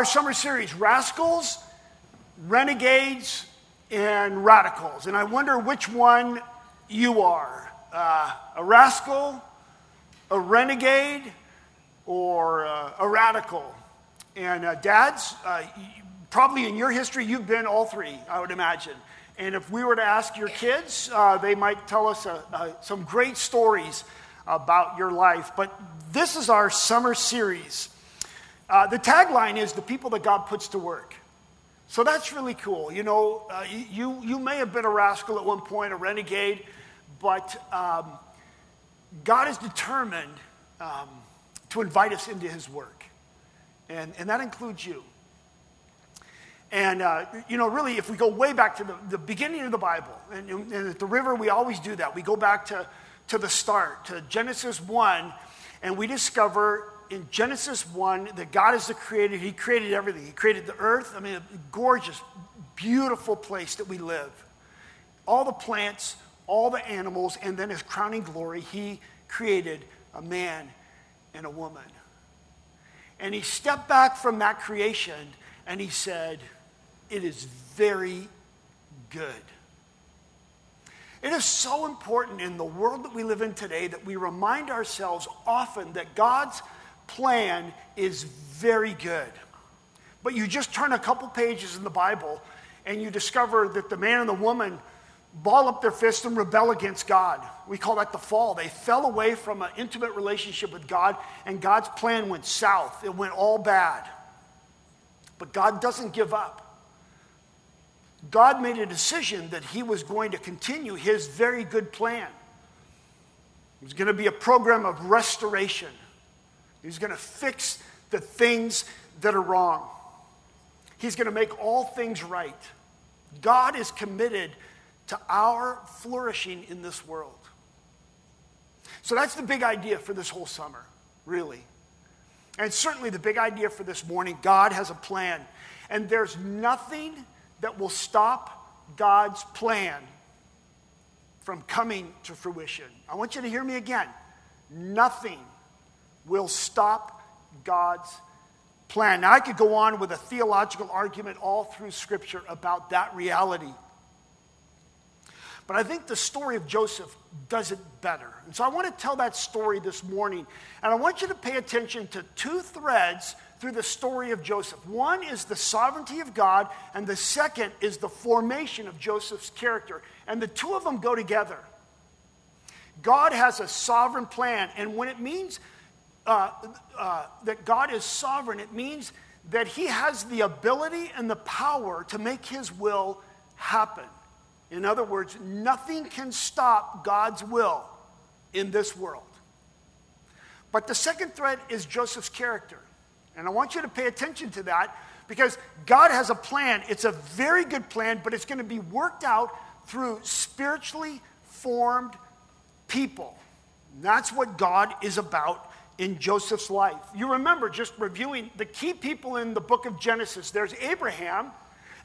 Our summer series, Rascals, Renegades, and Radicals. And I wonder which one you are uh, a rascal, a renegade, or uh, a radical. And uh, dads, uh, probably in your history, you've been all three, I would imagine. And if we were to ask your kids, uh, they might tell us uh, some great stories about your life. But this is our summer series. Uh, the tagline is the people that God puts to work. So that's really cool. You know, uh, you, you may have been a rascal at one point, a renegade, but um, God is determined um, to invite us into his work. And, and that includes you. And, uh, you know, really, if we go way back to the, the beginning of the Bible, and, and, at the river, we always do that. We go back to, to the start, to Genesis 1, and we discover in Genesis 1 that God is the creator. He created everything. He created the earth. I mean, a gorgeous, beautiful place that we live. All the plants, all the animals, and then his crowning glory, he created a man and a woman. And he stepped back from that creation and he said, It is very good. It is so important in the world that we live in today that we remind ourselves often that God's plan is very good. But you just turn a couple pages in the Bible and you discover that the man and the woman ball up their fists and rebel against God. We call that the fall. They fell away from an intimate relationship with God, and God's plan went south. It went all bad. But God doesn't give up. God made a decision that He was going to continue His very good plan. It was going to be a program of restoration. He's going to fix the things that are wrong. He's going to make all things right. God is committed to our flourishing in this world. So that's the big idea for this whole summer, really. And certainly the big idea for this morning God has a plan. And there's nothing that will stop God's plan from coming to fruition. I want you to hear me again. Nothing will stop God's plan. Now, I could go on with a theological argument all through Scripture about that reality. But I think the story of Joseph does it better. And so I want to tell that story this morning. And I want you to pay attention to two threads through the story of Joseph. One is the sovereignty of God, and the second is the formation of Joseph's character. And the two of them go together. God has a sovereign plan, and when it means uh, uh, that God is sovereign, it means that He has the ability and the power to make His will happen. In other words, nothing can stop God's will in this world. But the second thread is Joseph's character. And I want you to pay attention to that because God has a plan. It's a very good plan, but it's going to be worked out through spiritually formed people. And that's what God is about in Joseph's life. You remember just reviewing the key people in the book of Genesis. There's Abraham,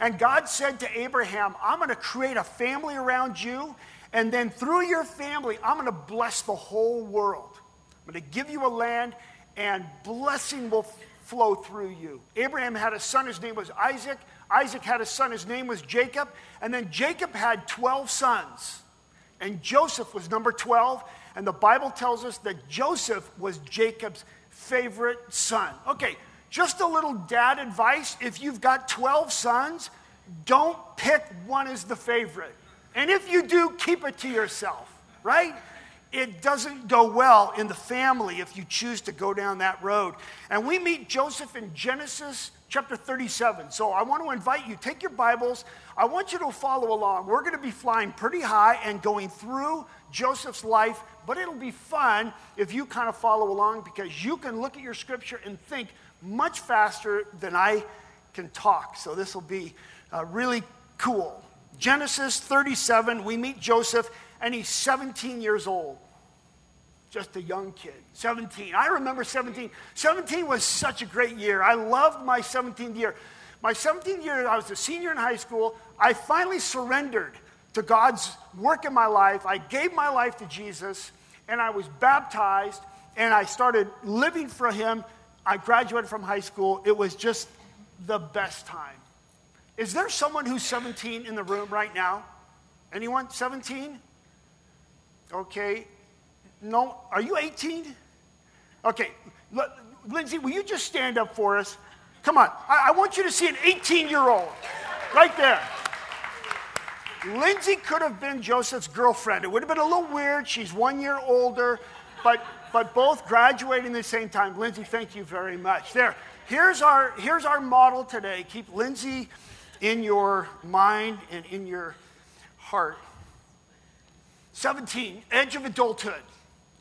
and God said to Abraham, I'm going to create a family around you, and then through your family, I'm going to bless the whole world. I'm going to give you a land, and blessing will flow through you. Abraham had a son, his name was Isaac. Isaac had a son, his name was Jacob. And then Jacob had 12 sons, and Joseph was number 12. And the Bible tells us that Joseph was Jacob's favorite son. Okay, just a little dad advice if you've got 12 sons, don't pick one as the favorite. And if you do, keep it to yourself, right? It doesn't go well in the family if you choose to go down that road. And we meet Joseph in Genesis chapter 37. So I want to invite you, take your Bibles. I want you to follow along. We're going to be flying pretty high and going through Joseph's life, but it'll be fun if you kind of follow along because you can look at your scripture and think much faster than I can talk. So this will be uh, really cool. Genesis 37, we meet Joseph, and he's 17 years old. Just a young kid. 17. I remember 17. 17 was such a great year. I loved my 17th year. My 17th year, I was a senior in high school. I finally surrendered to God's work in my life. I gave my life to Jesus and I was baptized and I started living for Him. I graduated from high school. It was just the best time. Is there someone who's 17 in the room right now? Anyone 17? Okay. No, are you 18? Okay. Lindsay, will you just stand up for us? Come on. I, I want you to see an 18 year old right there. Lindsay could have been Joseph's girlfriend. It would have been a little weird. She's one year older, but, but both graduating the same time. Lindsay, thank you very much. There. Here's our, here's our model today. Keep Lindsay in your mind and in your heart. 17, edge of adulthood.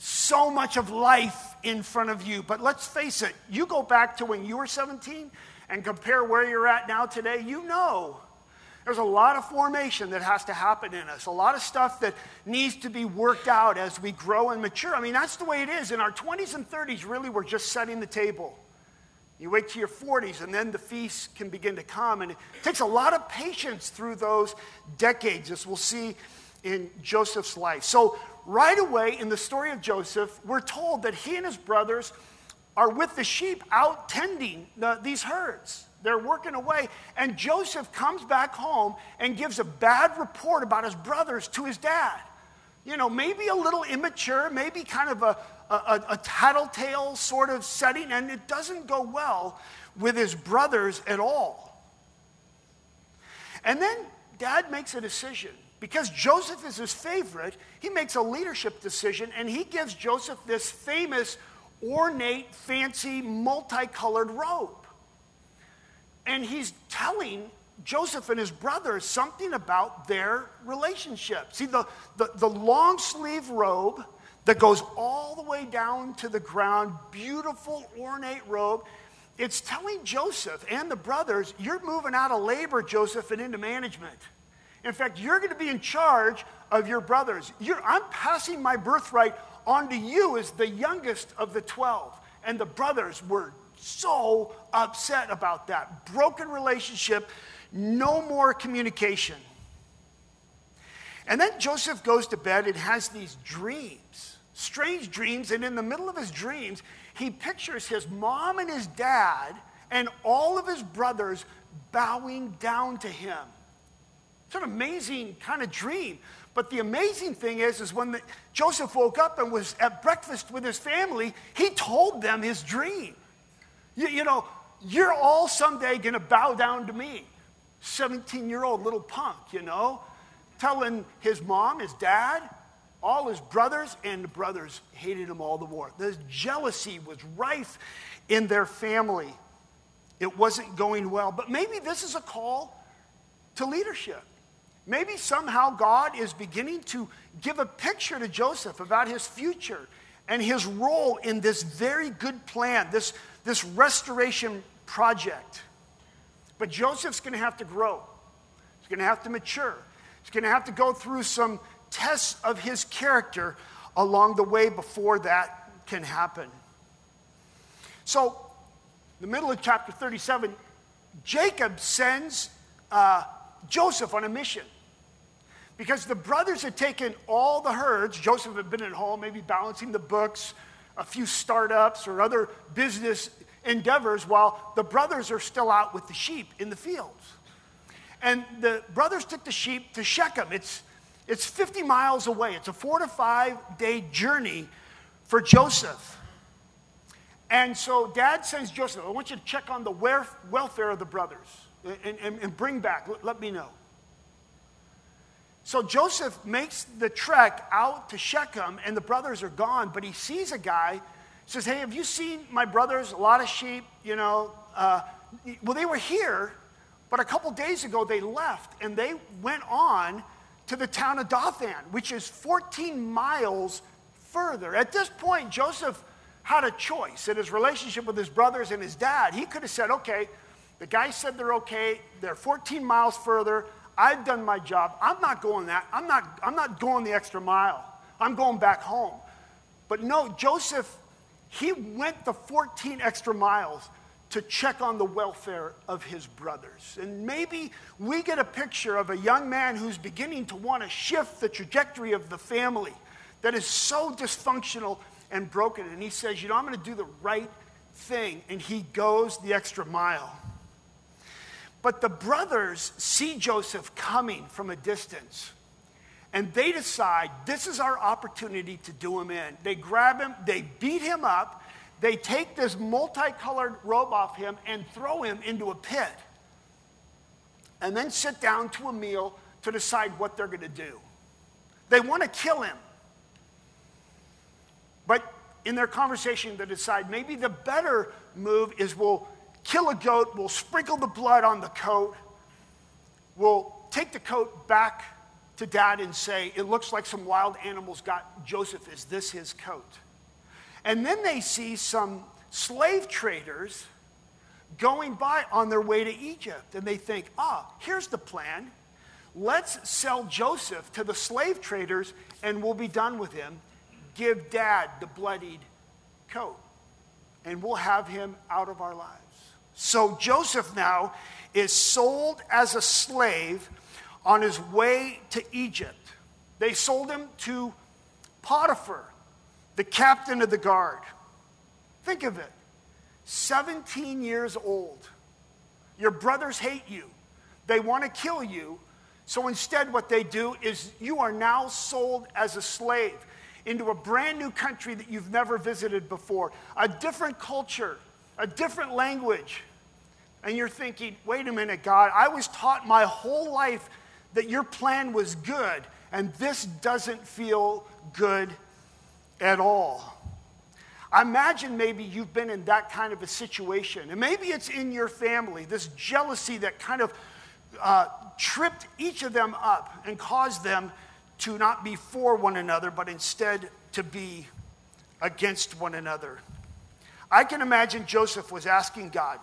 So much of life in front of you. But let's face it, you go back to when you were 17 and compare where you're at now today, you know there's a lot of formation that has to happen in us, a lot of stuff that needs to be worked out as we grow and mature. I mean, that's the way it is. In our 20s and 30s, really, we're just setting the table. You wait to your 40s, and then the feast can begin to come. And it takes a lot of patience through those decades, as we'll see in Joseph's life. So, right away in the story of Joseph, we're told that he and his brothers are with the sheep out tending the, these herds. They're working away. And Joseph comes back home and gives a bad report about his brothers to his dad. You know, maybe a little immature, maybe kind of a, a, a tattletale sort of setting, and it doesn't go well with his brothers at all. And then dad makes a decision. Because Joseph is his favorite, he makes a leadership decision and he gives Joseph this famous, ornate, fancy, multicolored robe. And he's telling Joseph and his brothers something about their relationship. See, the, the, the long sleeve robe that goes all the way down to the ground, beautiful, ornate robe. It's telling Joseph and the brothers, you're moving out of labor, Joseph, and into management. In fact, you're going to be in charge of your brothers. You're, I'm passing my birthright onto you as the youngest of the 12. And the brothers were so upset about that. Broken relationship, no more communication. And then Joseph goes to bed and has these dreams strange dreams, and in the middle of his dreams, he pictures his mom and his dad and all of his brothers bowing down to him. It's an amazing kind of dream. But the amazing thing is, is when the, Joseph woke up and was at breakfast with his family, he told them his dream. You, you know, you're all someday going to bow down to me. 17 year old little punk, you know, telling his mom, his dad, all his brothers, and the brothers hated him all the more. The jealousy was rife in their family. It wasn't going well. But maybe this is a call to leadership. Maybe somehow God is beginning to give a picture to Joseph about his future and his role in this very good plan, this, this restoration project. But Joseph's going to have to grow, he's going to have to mature, he's going to have to go through some tests of his character along the way before that can happen. So, in the middle of chapter 37, Jacob sends uh, Joseph on a mission because the brothers had taken all the herds. Joseph had been at home, maybe balancing the books, a few startups, or other business endeavors, while the brothers are still out with the sheep in the fields. And the brothers took the sheep to Shechem. It's it's 50 miles away. It's a four to five day journey for Joseph. And so dad sends Joseph, I want you to check on the welfare of the brothers and, and, and bring back, let me know. So Joseph makes the trek out to Shechem, and the brothers are gone, but he sees a guy, says, Hey, have you seen my brothers? A lot of sheep, you know. Uh, well, they were here, but a couple days ago they left, and they went on to the town of Dothan, which is 14 miles further. At this point, Joseph had a choice in his relationship with his brothers and his dad. He could have said, okay, the guy said they're okay, they're 14 miles further. I've done my job. I'm not going that. I'm not, I'm not going the extra mile. I'm going back home. But no, Joseph, he went the 14 extra miles to check on the welfare of his brothers. And maybe we get a picture of a young man who's beginning to want to shift the trajectory of the family that is so dysfunctional and broken. And he says, You know, I'm going to do the right thing. And he goes the extra mile. But the brothers see Joseph coming from a distance. And they decide this is our opportunity to do him in. They grab him, they beat him up, they take this multicolored robe off him and throw him into a pit. And then sit down to a meal to decide what they're going to do. They want to kill him. But in their conversation, they decide maybe the better move is we'll kill a goat, we'll sprinkle the blood on the coat, we'll take the coat back to dad and say, It looks like some wild animals got Joseph. Is this his coat? And then they see some slave traders going by on their way to Egypt. And they think, Ah, here's the plan. Let's sell Joseph to the slave traders and we'll be done with him. Give dad the bloodied coat and we'll have him out of our lives. So Joseph now is sold as a slave on his way to Egypt. They sold him to Potiphar, the captain of the guard. Think of it 17 years old. Your brothers hate you, they want to kill you. So instead, what they do is you are now sold as a slave into a brand new country that you've never visited before, a different culture, a different language. And you're thinking, wait a minute, God, I was taught my whole life that your plan was good, and this doesn't feel good at all. I imagine maybe you've been in that kind of a situation, and maybe it's in your family, this jealousy that kind of uh, tripped each of them up and caused them to not be for one another, but instead to be against one another. I can imagine Joseph was asking God,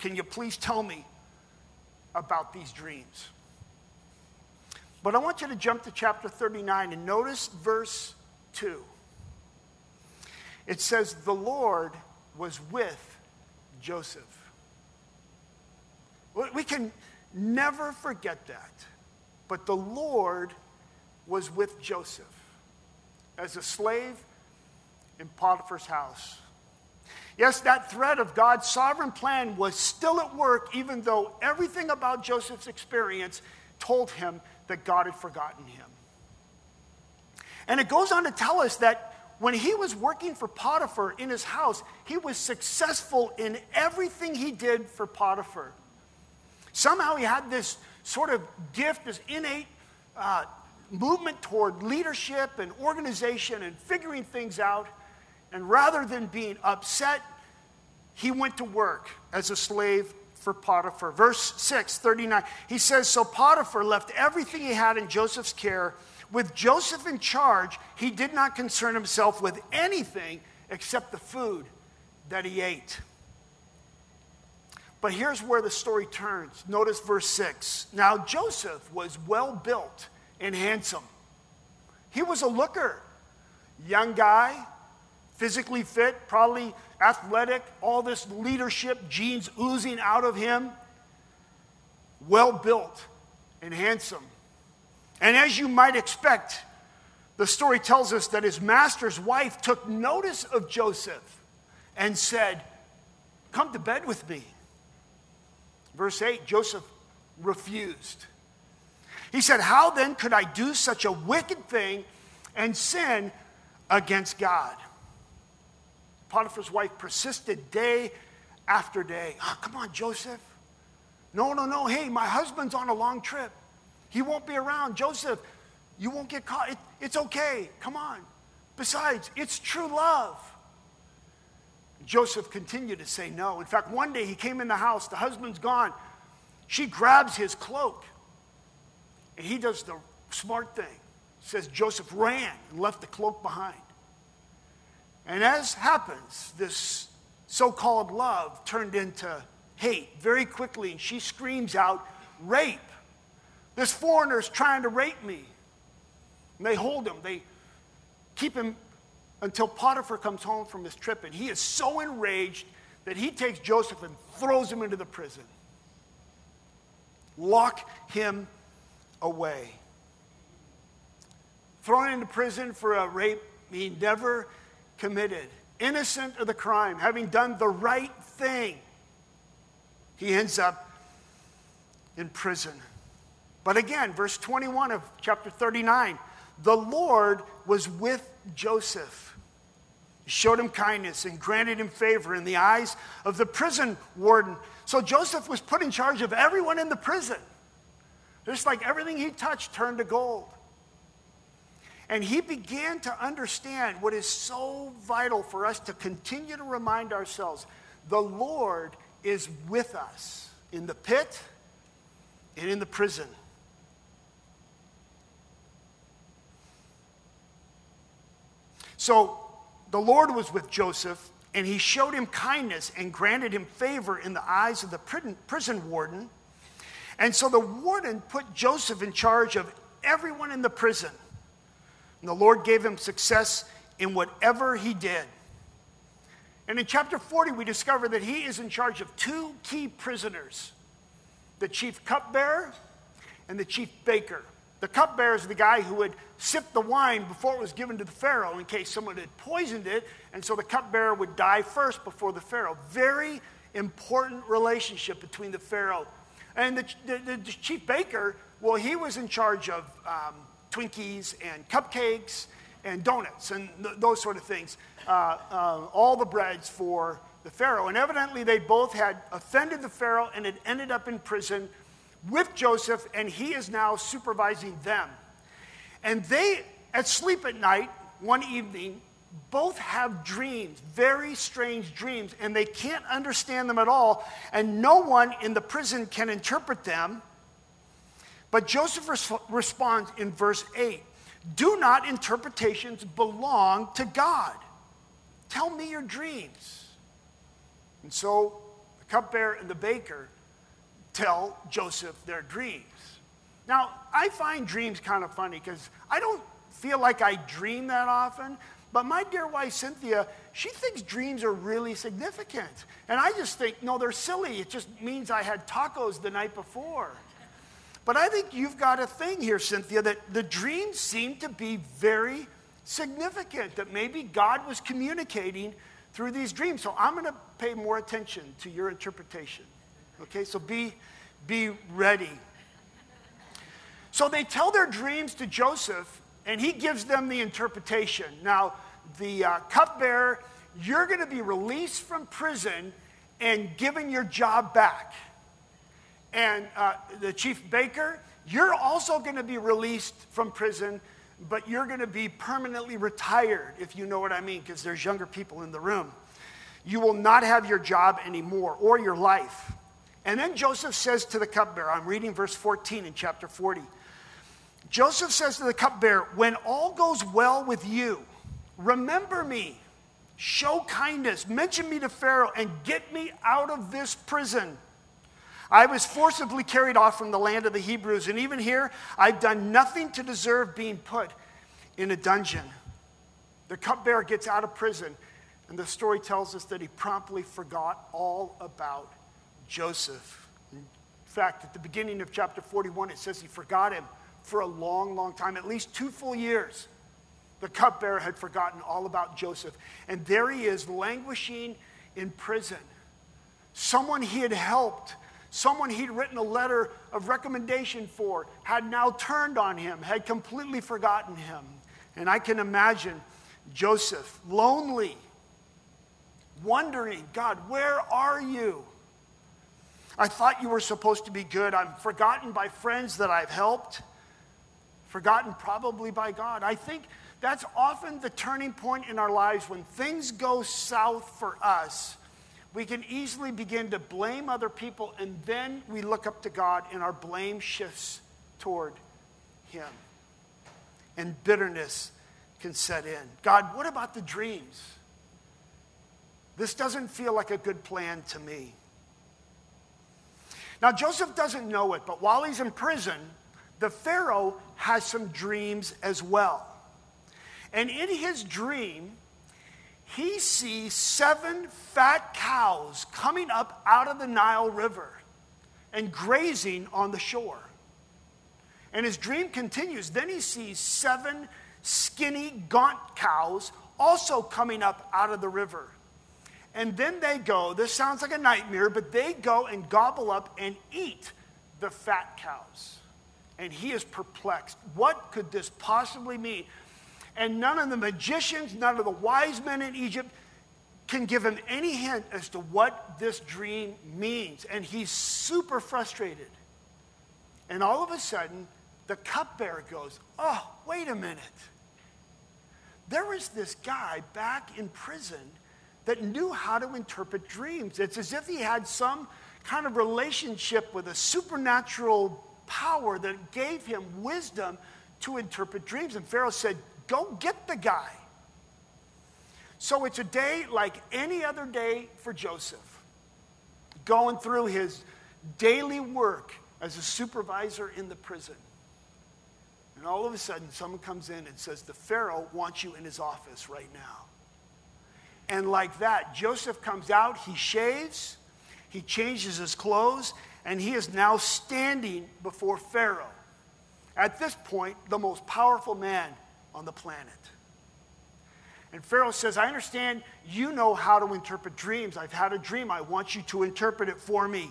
Can you please tell me about these dreams? But I want you to jump to chapter 39 and notice verse 2. It says, The Lord was with Joseph. We can never forget that. But the Lord was with Joseph as a slave in Potiphar's house. Yes, that thread of God's sovereign plan was still at work, even though everything about Joseph's experience told him that God had forgotten him. And it goes on to tell us that when he was working for Potiphar in his house, he was successful in everything he did for Potiphar. Somehow he had this sort of gift, this innate uh, movement toward leadership and organization and figuring things out. And rather than being upset, he went to work as a slave for Potiphar. Verse 6, 39, he says So Potiphar left everything he had in Joseph's care. With Joseph in charge, he did not concern himself with anything except the food that he ate. But here's where the story turns. Notice verse 6. Now, Joseph was well built and handsome. He was a looker, young guy, physically fit, probably athletic, all this leadership genes oozing out of him, well built and handsome. And as you might expect, the story tells us that his master's wife took notice of Joseph and said, Come to bed with me. Verse 8 Joseph refused. He said, How then could I do such a wicked thing and sin against God? Potiphar's wife persisted day after day. Oh, come on, Joseph. No, no, no. Hey, my husband's on a long trip. He won't be around. Joseph, you won't get caught. It, it's okay. Come on. Besides, it's true love. Joseph continued to say no. In fact, one day he came in the house, the husband's gone. She grabs his cloak, and he does the smart thing. Says Joseph ran and left the cloak behind. And as happens, this so called love turned into hate very quickly, and she screams out, Rape! This foreigner is trying to rape me. And they hold him, they keep him until Potiphar comes home from his trip, and he is so enraged that he takes Joseph and throws him into the prison. Lock him away. Thrown into prison for a rape he never committed, innocent of the crime, having done the right thing, he ends up in prison. But again, verse 21 of chapter 39 the Lord was with Joseph. He showed him kindness and granted him favor in the eyes of the prison warden. So Joseph was put in charge of everyone in the prison. Just like everything he touched turned to gold. And he began to understand what is so vital for us to continue to remind ourselves the Lord is with us in the pit and in the prison. So the Lord was with Joseph, and he showed him kindness and granted him favor in the eyes of the prison warden. And so the warden put Joseph in charge of everyone in the prison. And the Lord gave him success in whatever he did. And in chapter 40, we discover that he is in charge of two key prisoners the chief cupbearer and the chief baker. The cupbearer is the guy who would sip the wine before it was given to the Pharaoh in case someone had poisoned it, and so the cupbearer would die first before the Pharaoh. Very important relationship between the Pharaoh and the, the, the chief baker. Well, he was in charge of um, Twinkies and cupcakes and donuts and th- those sort of things, uh, uh, all the breads for the Pharaoh. And evidently, they both had offended the Pharaoh and had ended up in prison with Joseph, and he is now supervising them. And they, at sleep at night, one evening, both have dreams, very strange dreams, and they can't understand them at all, and no one in the prison can interpret them. But Joseph res- responds in verse 8 Do not interpretations belong to God? Tell me your dreams. And so the cupbearer and the baker tell Joseph their dreams. Now, I find dreams kind of funny because I don't feel like I dream that often, but my dear wife, Cynthia, she thinks dreams are really significant. And I just think, no, they're silly. It just means I had tacos the night before. But I think you've got a thing here, Cynthia, that the dreams seem to be very significant, that maybe God was communicating through these dreams. So I'm going to pay more attention to your interpretation. Okay, so be, be ready. So they tell their dreams to Joseph, and he gives them the interpretation. Now, the uh, cupbearer, you're going to be released from prison and given your job back. And uh, the chief baker, you're also going to be released from prison, but you're going to be permanently retired, if you know what I mean, because there's younger people in the room. You will not have your job anymore or your life. And then Joseph says to the cupbearer, I'm reading verse 14 in chapter 40. Joseph says to the cupbearer, When all goes well with you, remember me, show kindness, mention me to Pharaoh, and get me out of this prison. I was forcibly carried off from the land of the Hebrews, and even here, I've done nothing to deserve being put in a dungeon. The cupbearer gets out of prison, and the story tells us that he promptly forgot all about Joseph. In fact, at the beginning of chapter 41, it says he forgot him for a long, long time, at least two full years. The cupbearer had forgotten all about Joseph. And there he is, languishing in prison. Someone he had helped, someone he'd written a letter of recommendation for, had now turned on him, had completely forgotten him. And I can imagine Joseph, lonely, wondering, God, where are you? I thought you were supposed to be good. I'm forgotten by friends that I've helped, forgotten probably by God. I think that's often the turning point in our lives when things go south for us. We can easily begin to blame other people, and then we look up to God, and our blame shifts toward Him. And bitterness can set in. God, what about the dreams? This doesn't feel like a good plan to me. Now, Joseph doesn't know it, but while he's in prison, the Pharaoh has some dreams as well. And in his dream, he sees seven fat cows coming up out of the Nile River and grazing on the shore. And his dream continues. Then he sees seven skinny, gaunt cows also coming up out of the river. And then they go, this sounds like a nightmare, but they go and gobble up and eat the fat cows. And he is perplexed. What could this possibly mean? And none of the magicians, none of the wise men in Egypt can give him any hint as to what this dream means. And he's super frustrated. And all of a sudden, the cupbearer goes, Oh, wait a minute. There was this guy back in prison that knew how to interpret dreams. It's as if he had some kind of relationship with a supernatural power that gave him wisdom to interpret dreams. And Pharaoh said, Go get the guy. So it's a day like any other day for Joseph, going through his daily work as a supervisor in the prison. And all of a sudden, someone comes in and says, The Pharaoh wants you in his office right now. And like that, Joseph comes out, he shaves, he changes his clothes, and he is now standing before Pharaoh. At this point, the most powerful man on the planet. And Pharaoh says, I understand you know how to interpret dreams. I've had a dream. I want you to interpret it for me.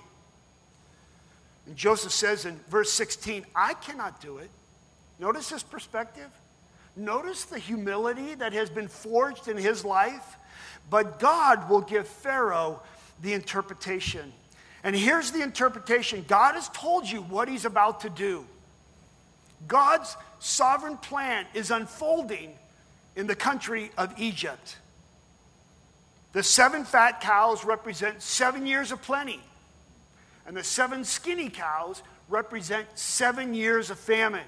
And Joseph says in verse 16, I cannot do it. Notice his perspective. Notice the humility that has been forged in his life. But God will give Pharaoh the interpretation. And here's the interpretation God has told you what he's about to do. God's sovereign plan is unfolding in the country of Egypt. The seven fat cows represent seven years of plenty, and the seven skinny cows represent seven years of famine.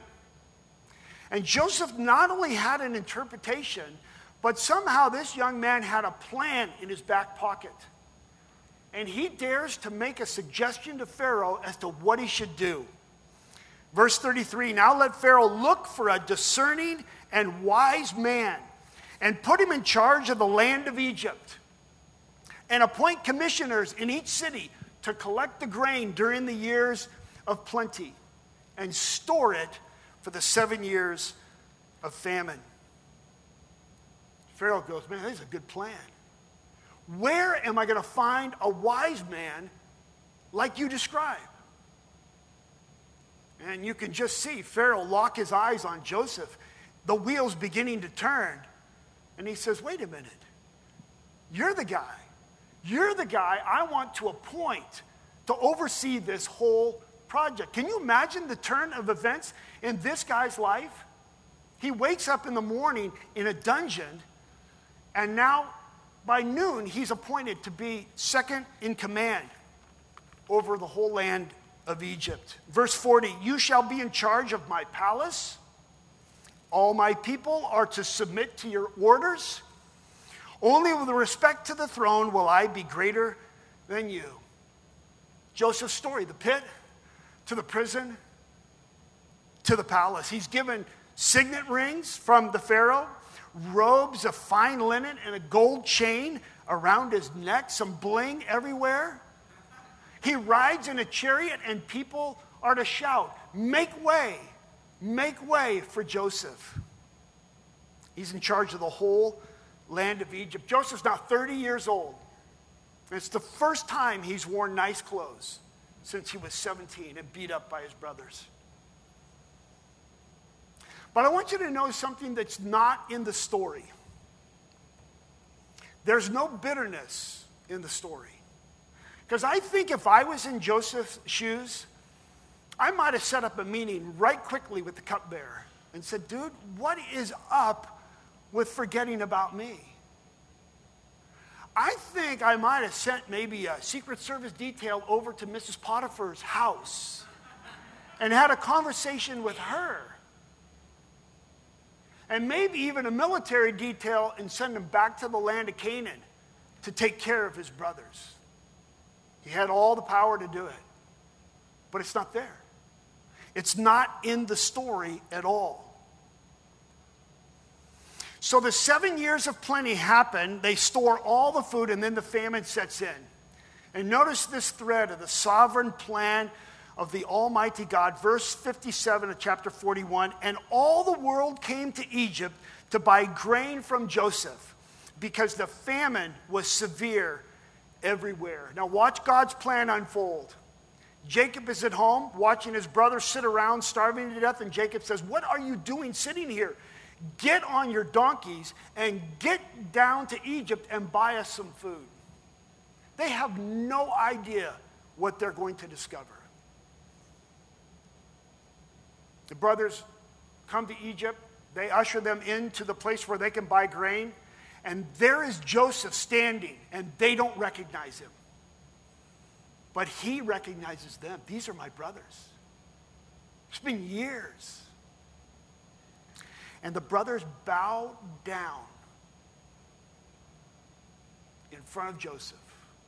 And Joseph not only had an interpretation, but somehow this young man had a plan in his back pocket. And he dares to make a suggestion to Pharaoh as to what he should do. Verse 33 Now let Pharaoh look for a discerning and wise man and put him in charge of the land of Egypt and appoint commissioners in each city to collect the grain during the years of plenty and store it for the seven years of famine. Pharaoh goes, Man, this is a good plan. Where am I going to find a wise man like you describe? And you can just see Pharaoh lock his eyes on Joseph, the wheels beginning to turn. And he says, Wait a minute. You're the guy. You're the guy I want to appoint to oversee this whole project. Can you imagine the turn of events in this guy's life? He wakes up in the morning in a dungeon, and now by noon, he's appointed to be second in command over the whole land of Egypt. Verse 40 You shall be in charge of my palace. All my people are to submit to your orders. Only with respect to the throne will I be greater than you. Joseph's story the pit to the prison to the palace. He's given signet rings from the Pharaoh, robes of fine linen, and a gold chain around his neck, some bling everywhere. He rides in a chariot, and people are to shout, Make way, make way for Joseph. He's in charge of the whole land of Egypt. Joseph's now 30 years old. It's the first time he's worn nice clothes since he was 17 and beat up by his brothers. But I want you to know something that's not in the story. There's no bitterness in the story. Because I think if I was in Joseph's shoes, I might have set up a meeting right quickly with the cupbearer and said, dude, what is up with forgetting about me? I think I might have sent maybe a Secret Service detail over to Mrs. Potiphar's house and had a conversation with her and maybe even a military detail and send him back to the land of Canaan to take care of his brothers. He had all the power to do it, but it's not there. It's not in the story at all. So the seven years of plenty happen. They store all the food, and then the famine sets in. And notice this thread of the sovereign plan of the Almighty God. Verse 57 of chapter 41 And all the world came to Egypt to buy grain from Joseph because the famine was severe everywhere. Now, watch God's plan unfold. Jacob is at home watching his brother sit around starving to death, and Jacob says, What are you doing sitting here? Get on your donkeys and get down to Egypt and buy us some food. They have no idea what they're going to discover. The brothers come to Egypt, they usher them into the place where they can buy grain, and there is Joseph standing, and they don't recognize him. But he recognizes them. These are my brothers. It's been years. And the brothers bow down in front of Joseph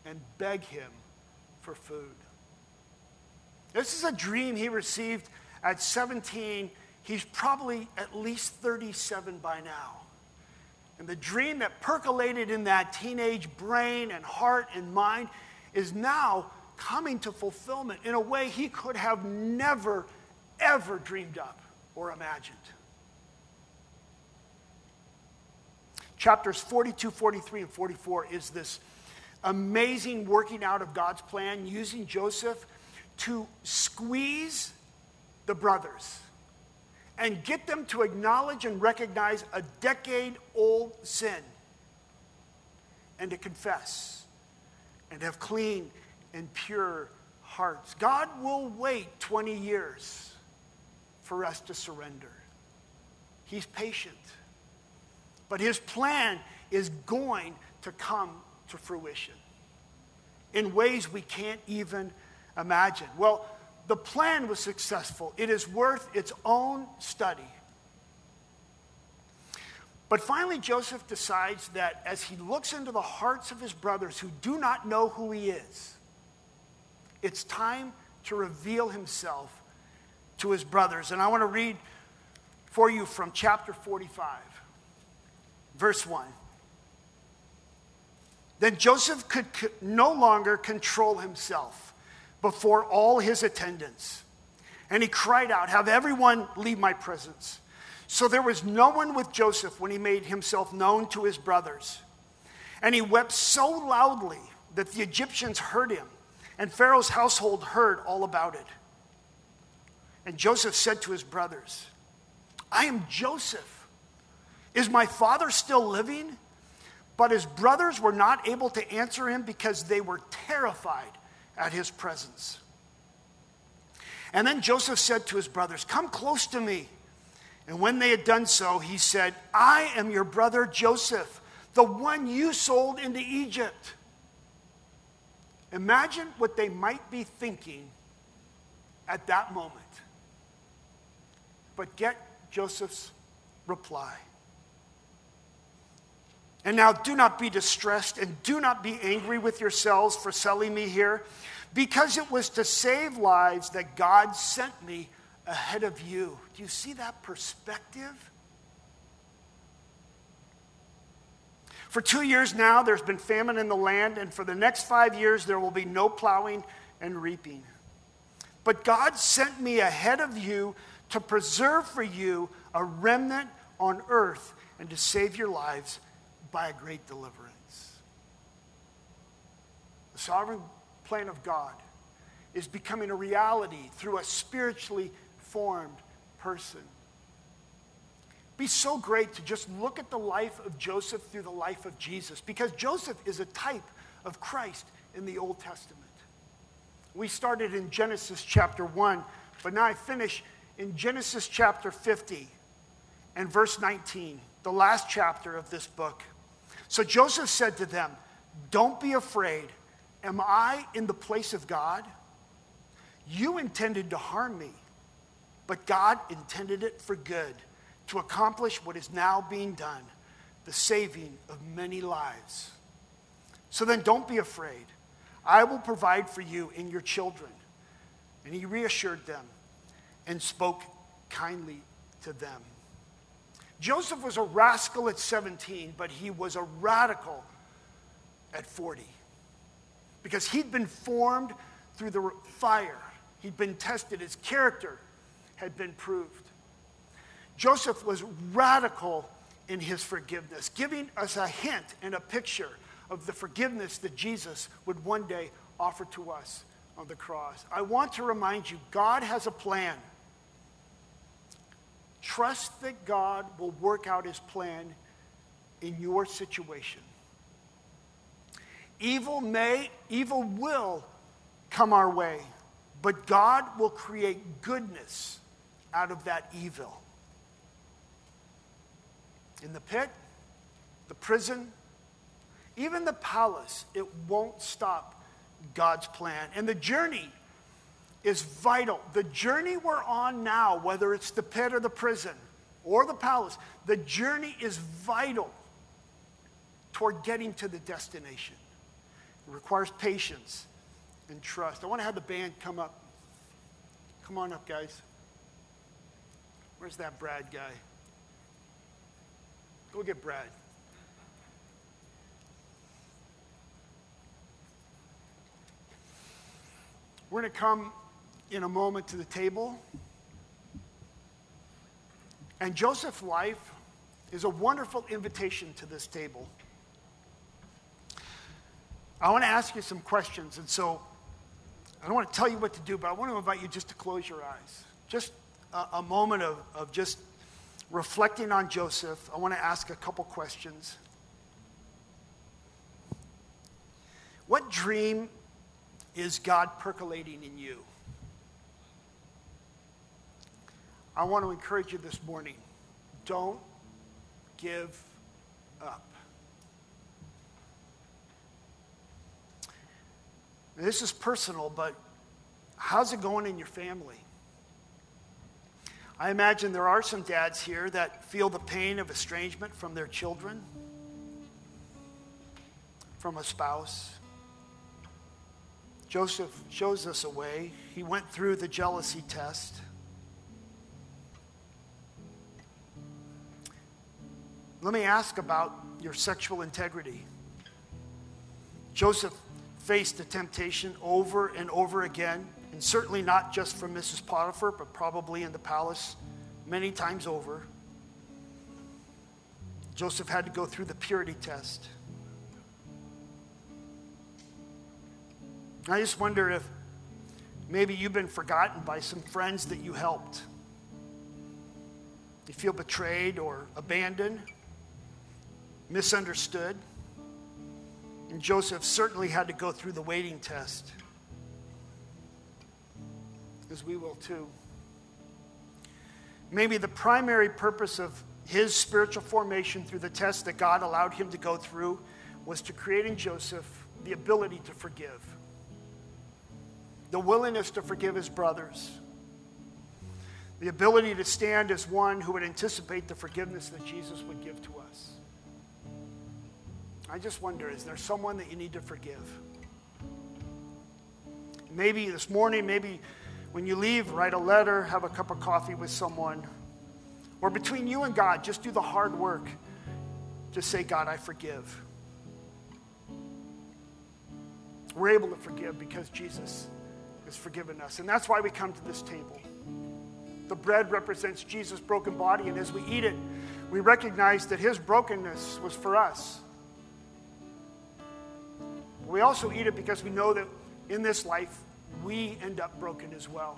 and beg him for food. This is a dream he received at 17. He's probably at least 37 by now. And the dream that percolated in that teenage brain and heart and mind is now coming to fulfillment in a way he could have never, ever dreamed up or imagined. Chapters 42, 43, and 44 is this amazing working out of God's plan using Joseph to squeeze the brothers and get them to acknowledge and recognize a decade old sin and to confess and have clean and pure hearts. God will wait 20 years for us to surrender. He's patient. But his plan is going to come to fruition in ways we can't even imagine. Well, the plan was successful. It is worth its own study. But finally, Joseph decides that as he looks into the hearts of his brothers who do not know who he is, it's time to reveal himself to his brothers. And I want to read for you from chapter 45, verse 1. Then Joseph could no longer control himself before all his attendants. And he cried out, Have everyone leave my presence. So there was no one with Joseph when he made himself known to his brothers. And he wept so loudly that the Egyptians heard him, and Pharaoh's household heard all about it. And Joseph said to his brothers, I am Joseph. Is my father still living? But his brothers were not able to answer him because they were terrified at his presence. And then Joseph said to his brothers, Come close to me. And when they had done so, he said, I am your brother Joseph, the one you sold into Egypt. Imagine what they might be thinking at that moment. But get Joseph's reply. And now do not be distressed and do not be angry with yourselves for selling me here, because it was to save lives that God sent me ahead of you. Do you see that perspective? For two years now, there's been famine in the land, and for the next five years, there will be no plowing and reaping. But God sent me ahead of you to preserve for you a remnant on earth and to save your lives by a great deliverance. The sovereign plan of God is becoming a reality through a spiritually formed person. Be so great to just look at the life of Joseph through the life of Jesus, because Joseph is a type of Christ in the Old Testament. We started in Genesis chapter 1, but now I finish in Genesis chapter 50 and verse 19, the last chapter of this book. So Joseph said to them, Don't be afraid. Am I in the place of God? You intended to harm me, but God intended it for good, to accomplish what is now being done, the saving of many lives. So then don't be afraid. I will provide for you and your children. And he reassured them and spoke kindly to them. Joseph was a rascal at 17, but he was a radical at 40 because he'd been formed through the fire, he'd been tested, his character had been proved. Joseph was radical in his forgiveness, giving us a hint and a picture of the forgiveness that Jesus would one day offer to us on the cross. I want to remind you God has a plan. Trust that God will work out his plan in your situation. Evil may, evil will come our way, but God will create goodness out of that evil. In the pit, the prison, even the palace, it won't stop God's plan. And the journey is vital. The journey we're on now, whether it's the pit or the prison or the palace, the journey is vital toward getting to the destination. It requires patience and trust. I want to have the band come up. Come on up, guys. Where's that Brad guy? Go get Brad. We're going to come in a moment to the table. And Joseph's life is a wonderful invitation to this table. I want to ask you some questions. And so I don't want to tell you what to do, but I want to invite you just to close your eyes. Just a, a moment of, of just reflecting on Joseph. I want to ask a couple questions. What dream is God percolating in you? I want to encourage you this morning don't give up. This is personal, but how's it going in your family? I imagine there are some dads here that feel the pain of estrangement from their children, from a spouse. Joseph shows us a way. He went through the jealousy test. Let me ask about your sexual integrity. Joseph faced the temptation over and over again, and certainly not just from Mrs. Potiphar, but probably in the palace many times over. Joseph had to go through the purity test. I just wonder if maybe you've been forgotten by some friends that you helped. You feel betrayed or abandoned misunderstood. And Joseph certainly had to go through the waiting test, as we will too. Maybe the primary purpose of his spiritual formation through the test that God allowed him to go through was to create in Joseph the ability to forgive, the willingness to forgive his brothers, the ability to stand as one who would anticipate the forgiveness that Jesus would give to us. I just wonder is there someone that you need to forgive? Maybe this morning, maybe when you leave, write a letter, have a cup of coffee with someone. Or between you and God, just do the hard work. Just say, God, I forgive. We're able to forgive because Jesus has forgiven us. And that's why we come to this table. The bread represents Jesus' broken body, and as we eat it, we recognize that his brokenness was for us. We also eat it because we know that in this life, we end up broken as well.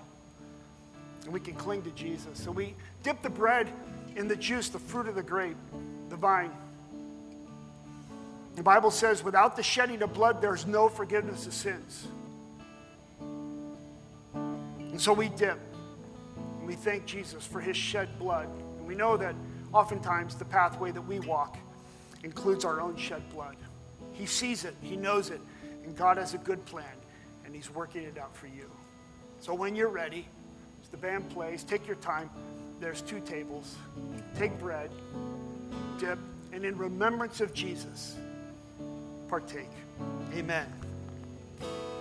And we can cling to Jesus. So we dip the bread in the juice, the fruit of the grape, the vine. The Bible says, without the shedding of blood, there's no forgiveness of sins. And so we dip. And we thank Jesus for his shed blood. And we know that oftentimes the pathway that we walk includes our own shed blood. He sees it, He knows it, and God has a good plan, and He's working it out for you. So when you're ready, as the band plays, take your time. There's two tables. Take bread, dip, and in remembrance of Jesus, partake. Amen.